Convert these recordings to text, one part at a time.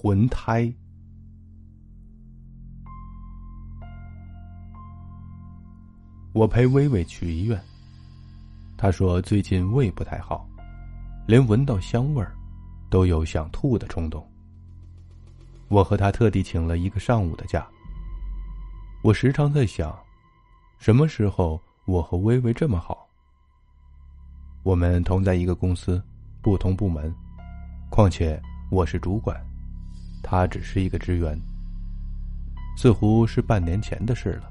魂胎。我陪薇薇去医院。她说最近胃不太好，连闻到香味儿，都有想吐的冲动。我和他特地请了一个上午的假。我时常在想，什么时候我和薇薇这么好？我们同在一个公司，不同部门，况且我是主管，他只是一个职员。似乎是半年前的事了。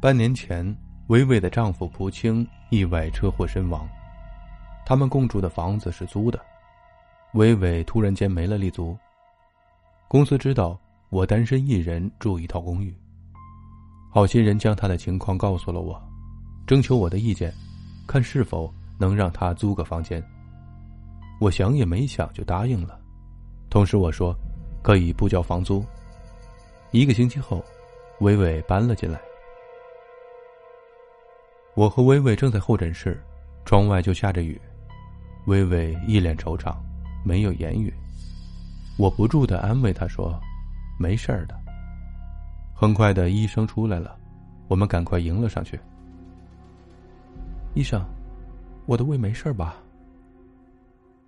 半年前，薇薇的丈夫蒲青意外车祸身亡，他们共住的房子是租的。薇薇突然间没了立足。公司知道我单身一人住一套公寓，好心人将他的情况告诉了我，征求我的意见，看是否能让他租个房间。我想也没想就答应了，同时我说可以不交房租。一个星期后，薇薇搬了进来。我和薇薇正在候诊室，窗外就下着雨，薇薇一脸惆怅，没有言语。我不住的安慰她说：“没事儿的。”很快的，医生出来了，我们赶快迎了上去。医生，我的胃没事吧？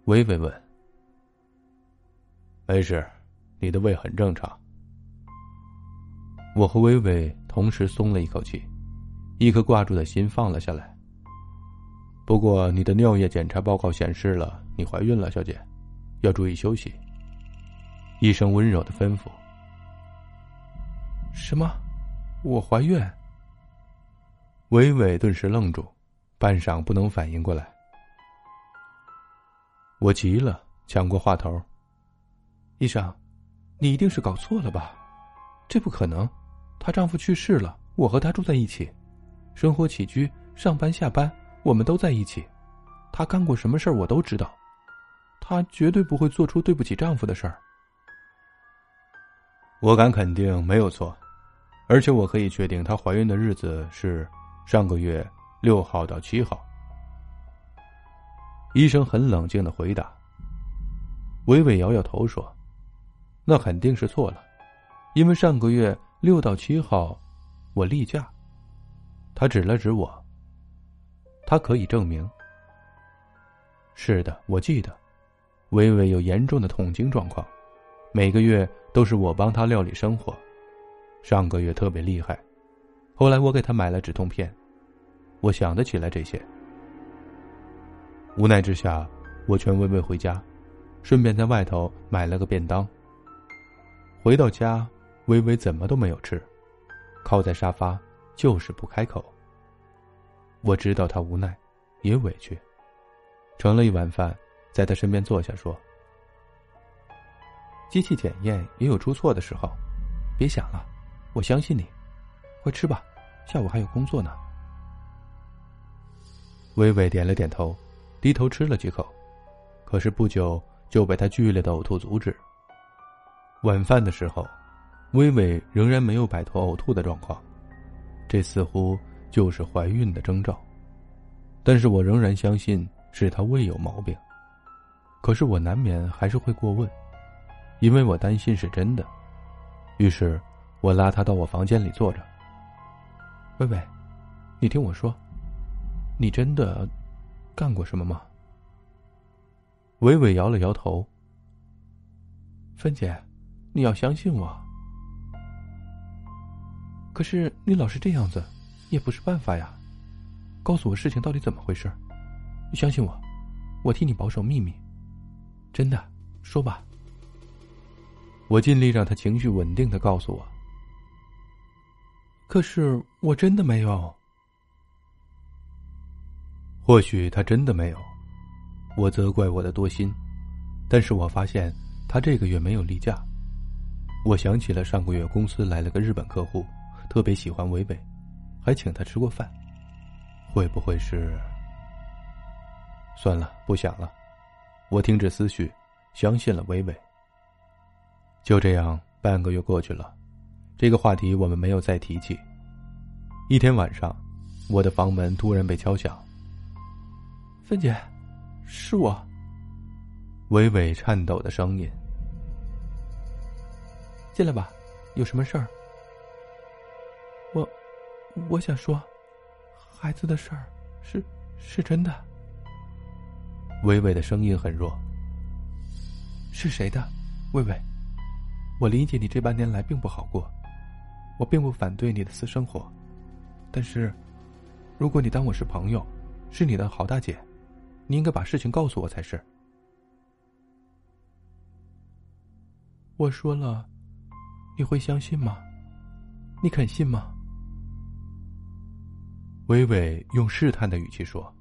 薇薇问。没事，你的胃很正常。我和薇薇同时松了一口气。一颗挂住的心放了下来。不过，你的尿液检查报告显示了你怀孕了，小姐，要注意休息。医生温柔的吩咐。什么？我怀孕？微微顿时愣住，半晌不能反应过来。我急了，抢过话头：“医生，你一定是搞错了吧？这不可能，她丈夫去世了，我和她住在一起。”生活起居、上班下班，我们都在一起。她干过什么事儿，我都知道。她绝对不会做出对不起丈夫的事儿。我敢肯定没有错，而且我可以确定她怀孕的日子是上个月六号到七号。医生很冷静的回答。微微摇摇头说：“那肯定是错了，因为上个月六到七号，我例假。”他指了指我。他可以证明。是的，我记得，微微有严重的痛经状况，每个月都是我帮她料理生活，上个月特别厉害，后来我给她买了止痛片，我想得起来这些。无奈之下，我劝微微回家，顺便在外头买了个便当。回到家，微微怎么都没有吃，靠在沙发。就是不开口。我知道他无奈，也委屈，盛了一碗饭，在他身边坐下说：“机器检验也有出错的时候，别想了，我相信你，快吃吧，下午还有工作呢。”微微点了点头，低头吃了几口，可是不久就被他剧烈的呕吐阻止。晚饭的时候，微微仍然没有摆脱呕吐的状况。这似乎就是怀孕的征兆，但是我仍然相信是她胃有毛病。可是我难免还是会过问，因为我担心是真的。于是，我拉她到我房间里坐着。微微，你听我说，你真的干过什么吗？微微摇了摇头。芬姐，你要相信我。可是你老是这样子，也不是办法呀。告诉我事情到底怎么回事？相信我，我替你保守秘密。真的，说吧。我尽力让他情绪稳定的告诉我。可是我真的没有。或许他真的没有，我责怪我的多心，但是我发现他这个月没有例假。我想起了上个月公司来了个日本客户。特别喜欢维维，还请他吃过饭。会不会是？算了，不想了。我停止思绪，相信了维维。就这样，半个月过去了，这个话题我们没有再提起。一天晚上，我的房门突然被敲响。芬姐，是我。维维颤抖的声音，进来吧，有什么事儿？我，我想说，孩子的事儿是是真的。微微的声音很弱。是谁的？微微，我理解你这半年来并不好过，我并不反对你的私生活，但是，如果你当我是朋友，是你的好大姐，你应该把事情告诉我才是。我说了，你会相信吗？你肯信吗？微微用试探的语气说：“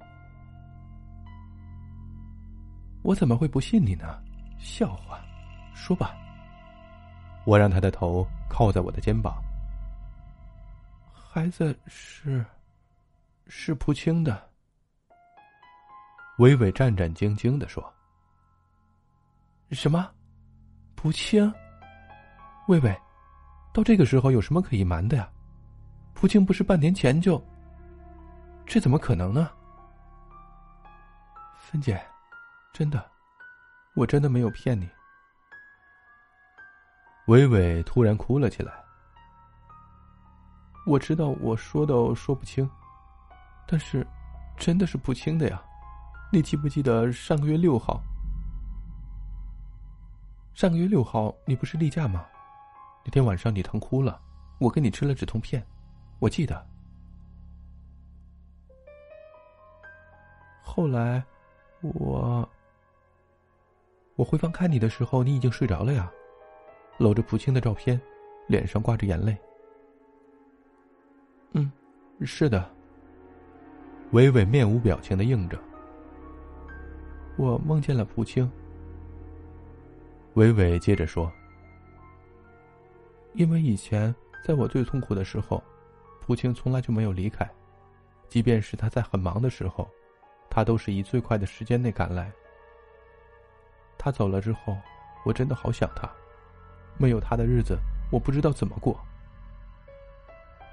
我怎么会不信你呢？”笑话，说吧。我让他的头靠在我的肩膀。孩子是，是蒲青的。微微战战兢兢的说：“什么？蒲青？微微，到这个时候有什么可以瞒的呀？蒲青不是半年前就……这怎么可能呢？芬姐，真的。”我真的没有骗你。伟伟突然哭了起来。我知道我说的说不清，但是，真的是不清的呀。你记不记得上个月六号？上个月六号你不是例假吗？那天晚上你疼哭了，我给你吃了止痛片，我记得。后来，我。我回房看你的时候，你已经睡着了呀，搂着蒲青的照片，脸上挂着眼泪。嗯，是的。伟伟面无表情的应着。我梦见了蒲青。伟伟接着说：“因为以前在我最痛苦的时候，蒲青从来就没有离开，即便是他在很忙的时候，他都是以最快的时间内赶来。”他走了之后，我真的好想他。没有他的日子，我不知道怎么过。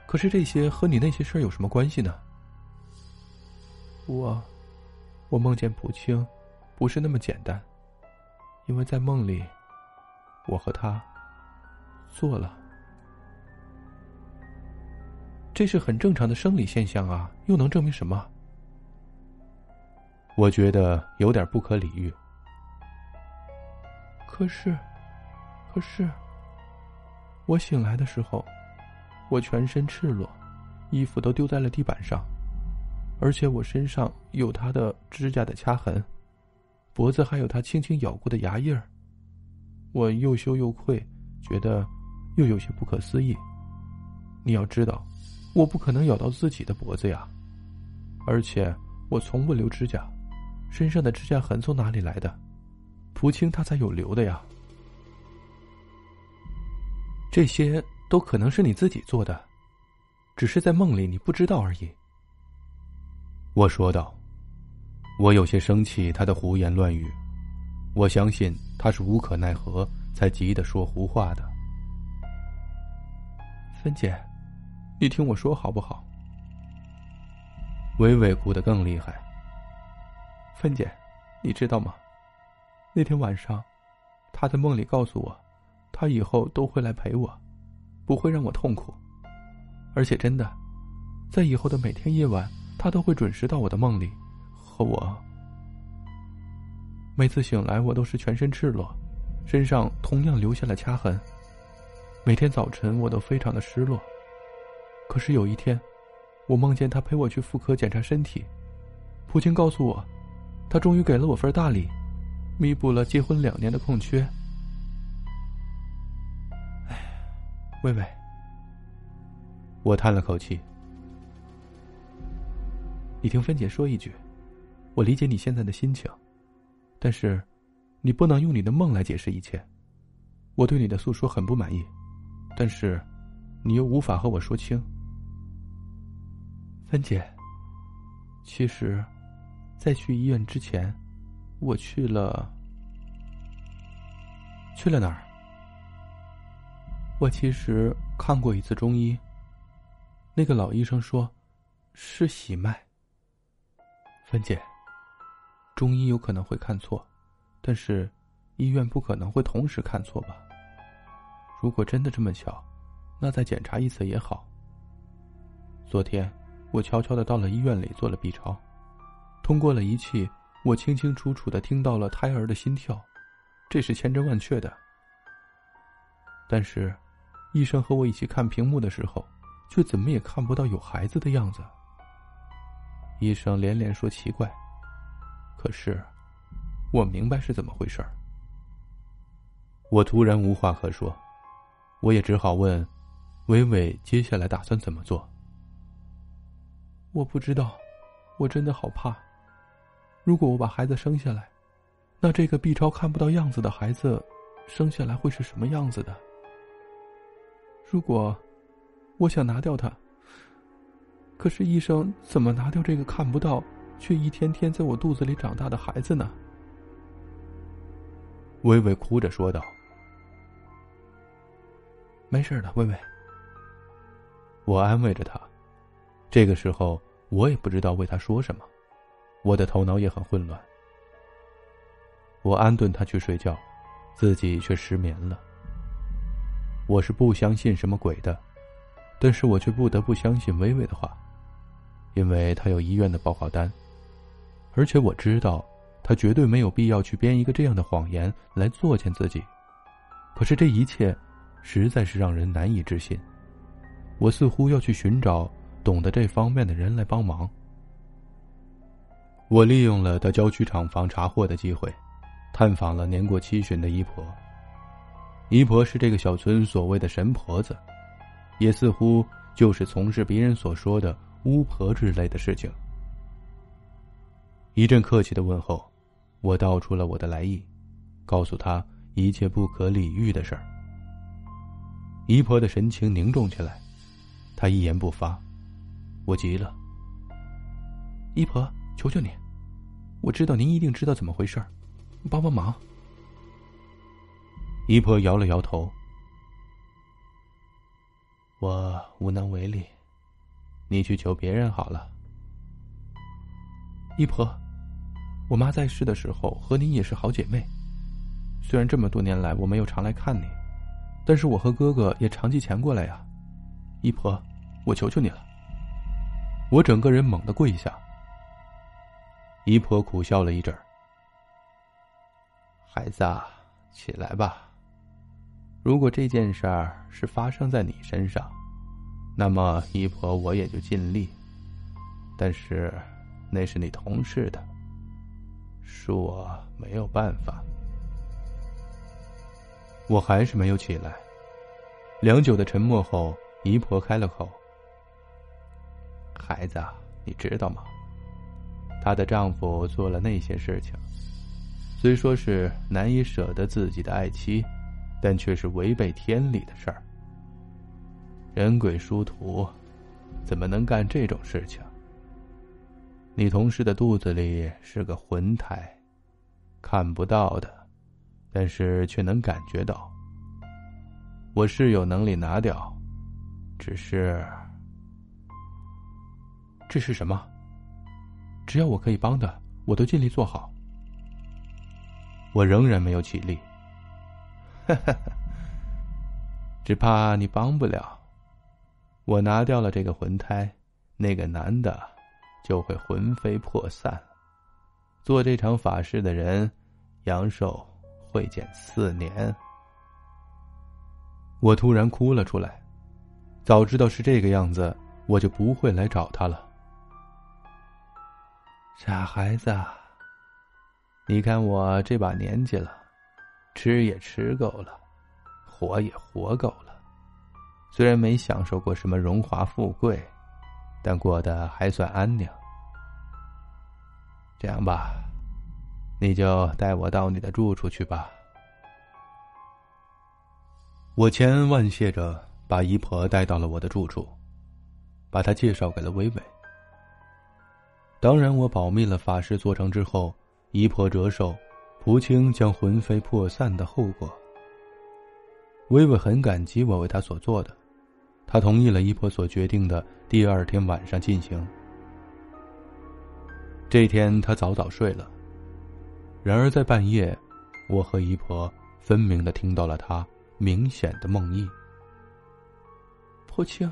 可是这些和你那些事儿有什么关系呢？我，我梦见蒲青，不是那么简单，因为在梦里，我和他做了。这是很正常的生理现象啊，又能证明什么？我觉得有点不可理喻。可是，可是，我醒来的时候，我全身赤裸，衣服都丢在了地板上，而且我身上有他的指甲的掐痕，脖子还有他轻轻咬过的牙印儿。我又羞又愧，觉得又有些不可思议。你要知道，我不可能咬到自己的脖子呀，而且我从不留指甲，身上的指甲痕从哪里来的？蒲青他才有留的呀，这些都可能是你自己做的，只是在梦里你不知道而已。我说道，我有些生气他的胡言乱语，我相信他是无可奈何才急的说胡话的。芬姐，你听我说好不好？伟伟哭得更厉害。芬姐，你知道吗？那天晚上，他在梦里告诉我，他以后都会来陪我，不会让我痛苦。而且真的，在以后的每天夜晚，他都会准时到我的梦里，和我。每次醒来，我都是全身赤裸，身上同样留下了掐痕。每天早晨，我都非常的失落。可是有一天，我梦见他陪我去妇科检查身体，普京告诉我，他终于给了我份大礼。弥补了结婚两年的空缺。哎，微微，我叹了口气。你听芬姐说一句，我理解你现在的心情，但是，你不能用你的梦来解释一切。我对你的诉说很不满意，但是，你又无法和我说清。芬姐，其实，在去医院之前。我去了，去了哪儿？我其实看过一次中医。那个老医生说，是喜脉。芬姐，中医有可能会看错，但是医院不可能会同时看错吧？如果真的这么巧，那再检查一次也好。昨天，我悄悄的到了医院里做了 B 超，通过了仪器，我清清楚楚的听到了胎儿的心跳，这是千真万确的。但是，医生和我一起看屏幕的时候，却怎么也看不到有孩子的样子。医生连连说奇怪，可是，我明白是怎么回事。我突然无话可说，我也只好问：“伟伟，接下来打算怎么做？”我不知道，我真的好怕。如果我把孩子生下来，那这个 B 超看不到样子的孩子，生下来会是什么样子的？如果我想拿掉他，可是医生怎么拿掉这个看不到却一天天在我肚子里长大的孩子呢？微微哭着说道：“没事的，微微。”我安慰着他。这个时候，我也不知道为他说什么，我的头脑也很混乱。我安顿他去睡觉，自己却失眠了。我是不相信什么鬼的，但是我却不得不相信微微的话，因为他有医院的报告单，而且我知道他绝对没有必要去编一个这样的谎言来作践自己。可是这一切，实在是让人难以置信。我似乎要去寻找。懂得这方面的人来帮忙。我利用了到郊区厂房查货的机会，探访了年过七旬的姨婆。姨婆是这个小村所谓的神婆子，也似乎就是从事别人所说的巫婆之类的事情。一阵客气的问候，我道出了我的来意，告诉她一切不可理喻的事儿。姨婆的神情凝重起来，她一言不发。我急了，姨婆，求求你，我知道您一定知道怎么回事帮帮忙。姨婆摇了摇头，我无能为力，你去求别人好了。姨婆，我妈在世的时候和您也是好姐妹，虽然这么多年来我没有常来看你，但是我和哥哥也常寄钱过来呀。姨婆，我求求你了。我整个人猛地跪下。姨婆苦笑了一阵儿：“孩子，啊起来吧。如果这件事儿是发生在你身上，那么姨婆我也就尽力。但是，那是你同事的，恕我没有办法。”我还是没有起来。良久的沉默后，姨婆开了口。孩子，你知道吗？她的丈夫做了那些事情，虽说是难以舍得自己的爱妻，但却是违背天理的事儿。人鬼殊途，怎么能干这种事情？你同事的肚子里是个魂胎，看不到的，但是却能感觉到。我是有能力拿掉，只是。这是什么？只要我可以帮的，我都尽力做好。我仍然没有起立，只怕你帮不了。我拿掉了这个魂胎，那个男的就会魂飞魄散。做这场法事的人，阳寿会减四年。我突然哭了出来。早知道是这个样子，我就不会来找他了。傻孩子，你看我这把年纪了，吃也吃够了，活也活够了。虽然没享受过什么荣华富贵，但过得还算安宁。这样吧，你就带我到你的住处去吧。我千恩万谢着把姨婆带到了我的住处，把她介绍给了微微。当然，我保密了。法事做成之后，姨婆折寿，蒲青将魂飞魄散的后果。微微很感激我为她所做的，她同意了姨婆所决定的第二天晚上进行。这天，她早早睡了。然而在半夜，我和姨婆分明的听到了她明显的梦呓。婆青，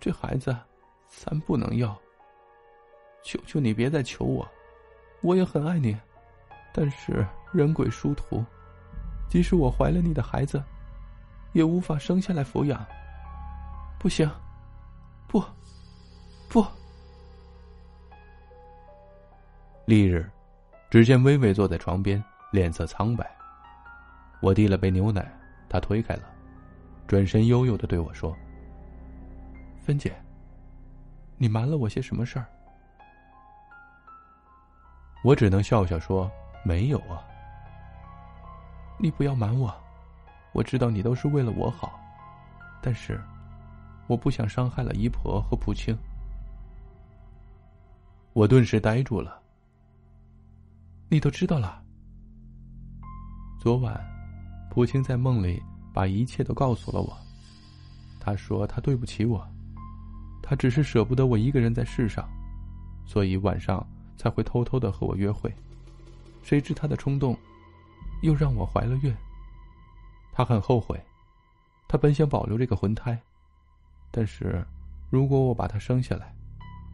这孩子，咱不能要。求求你别再求我，我也很爱你，但是人鬼殊途，即使我怀了你的孩子，也无法生下来抚养。不行，不，不。翌日，只见微微坐在床边，脸色苍白。我递了杯牛奶，他推开了，转身悠悠的对我说：“芬姐，你瞒了我些什么事儿？”我只能笑笑说：“没有啊。”你不要瞒我，我知道你都是为了我好，但是，我不想伤害了姨婆和蒲青。我顿时呆住了。你都知道了。昨晚，蒲青在梦里把一切都告诉了我。他说他对不起我，他只是舍不得我一个人在世上，所以晚上才会偷偷的和我约会。谁知他的冲动，又让我怀了孕。他很后悔，他本想保留这个魂胎，但是，如果我把他生下来，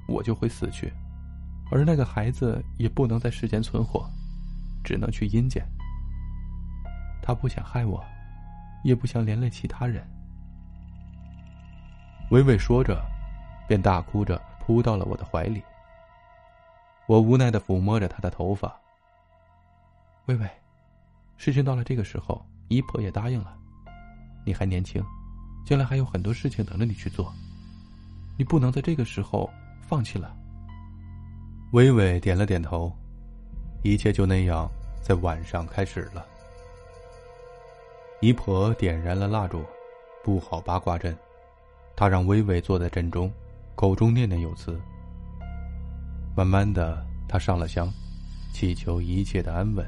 我就会死去。而那个孩子也不能在世间存活，只能去阴间。他不想害我，也不想连累其他人。微微说着，便大哭着扑到了我的怀里。我无奈的抚摸着他的头发。微微，事情到了这个时候，姨婆也答应了。你还年轻，将来还有很多事情等着你去做，你不能在这个时候放弃了。微微点了点头，一切就那样在晚上开始了。姨婆点燃了蜡烛，布好八卦阵，她让微微坐在阵中，口中念念有词。慢慢的，她上了香，祈求一切的安稳。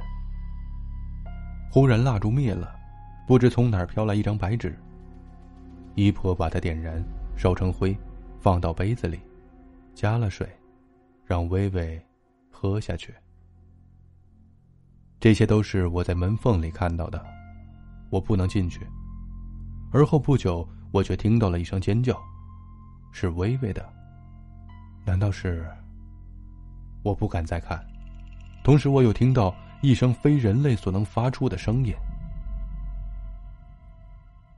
忽然蜡烛灭了，不知从哪儿飘来一张白纸。姨婆把它点燃，烧成灰，放到杯子里，加了水。让微微喝下去。这些都是我在门缝里看到的，我不能进去。而后不久，我却听到了一声尖叫，是微微的。难道是？我不敢再看。同时，我又听到一声非人类所能发出的声音。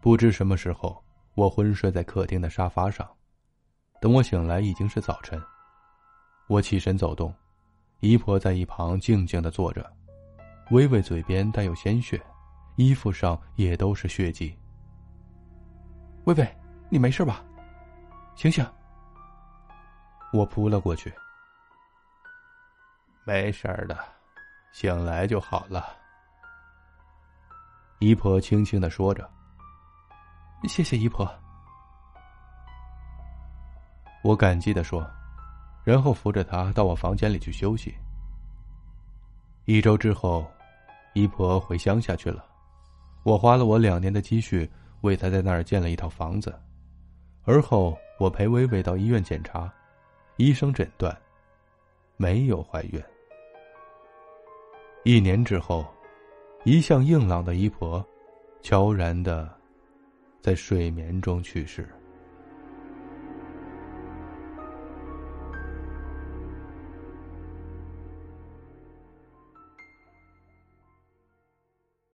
不知什么时候，我昏睡在客厅的沙发上，等我醒来，已经是早晨。我起身走动，姨婆在一旁静静的坐着，微微嘴边带有鲜血，衣服上也都是血迹。微微，你没事吧？醒醒！我扑了过去。没事的，醒来就好了。姨婆轻轻的说着。谢谢姨婆。我感激的说。然后扶着他到我房间里去休息。一周之后，姨婆回乡下去了，我花了我两年的积蓄为她在那儿建了一套房子。而后，我陪薇薇到医院检查，医生诊断没有怀孕。一年之后，一向硬朗的姨婆悄然的在睡眠中去世。